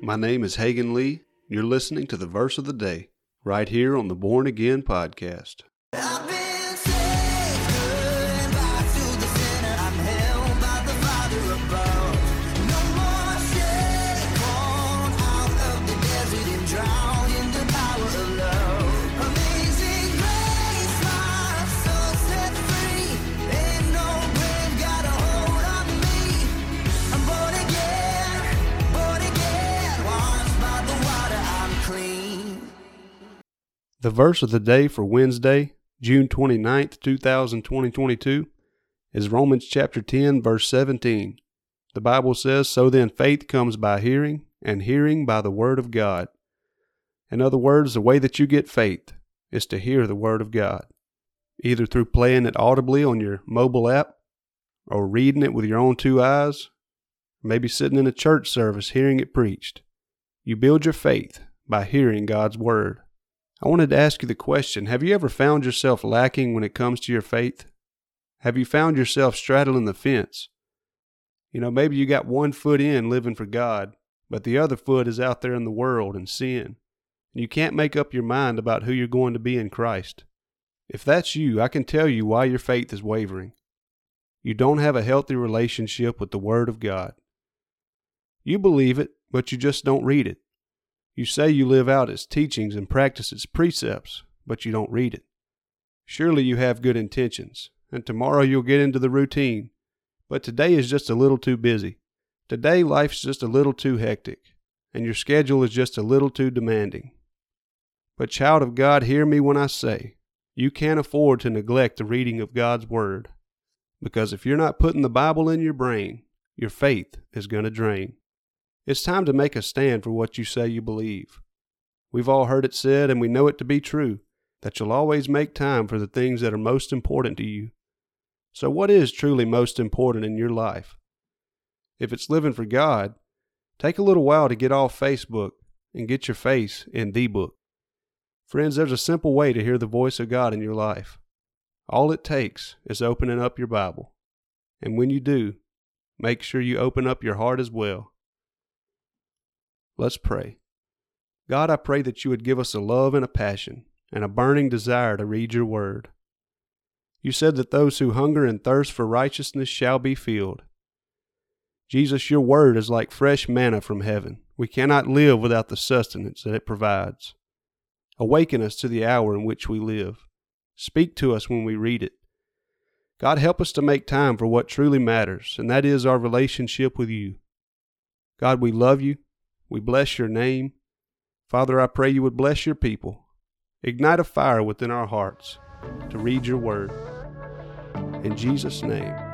My name is Hagan Lee. You're listening to the verse of the day right here on the Born Again podcast. The verse of the day for Wednesday, June 29th, 2022, is Romans chapter 10, verse 17. The Bible says, So then faith comes by hearing, and hearing by the word of God. In other words, the way that you get faith is to hear the word of God, either through playing it audibly on your mobile app, or reading it with your own two eyes, maybe sitting in a church service hearing it preached. You build your faith by hearing God's word. I wanted to ask you the question Have you ever found yourself lacking when it comes to your faith? Have you found yourself straddling the fence? You know, maybe you got one foot in living for God, but the other foot is out there in the world and sin. And you can't make up your mind about who you're going to be in Christ. If that's you, I can tell you why your faith is wavering. You don't have a healthy relationship with the Word of God. You believe it, but you just don't read it. You say you live out its teachings and practice its precepts, but you don't read it. Surely you have good intentions, and tomorrow you'll get into the routine. But today is just a little too busy. Today life's just a little too hectic, and your schedule is just a little too demanding. But, child of God, hear me when I say, you can't afford to neglect the reading of God's Word. Because if you're not putting the Bible in your brain, your faith is going to drain. It's time to make a stand for what you say you believe. We've all heard it said, and we know it to be true, that you'll always make time for the things that are most important to you. So, what is truly most important in your life? If it's living for God, take a little while to get off Facebook and get your face in the book. Friends, there's a simple way to hear the voice of God in your life. All it takes is opening up your Bible. And when you do, make sure you open up your heart as well. Let's pray. God, I pray that you would give us a love and a passion and a burning desire to read your word. You said that those who hunger and thirst for righteousness shall be filled. Jesus, your word is like fresh manna from heaven. We cannot live without the sustenance that it provides. Awaken us to the hour in which we live. Speak to us when we read it. God, help us to make time for what truly matters, and that is our relationship with you. God, we love you. We bless your name. Father, I pray you would bless your people. Ignite a fire within our hearts to read your word. In Jesus' name.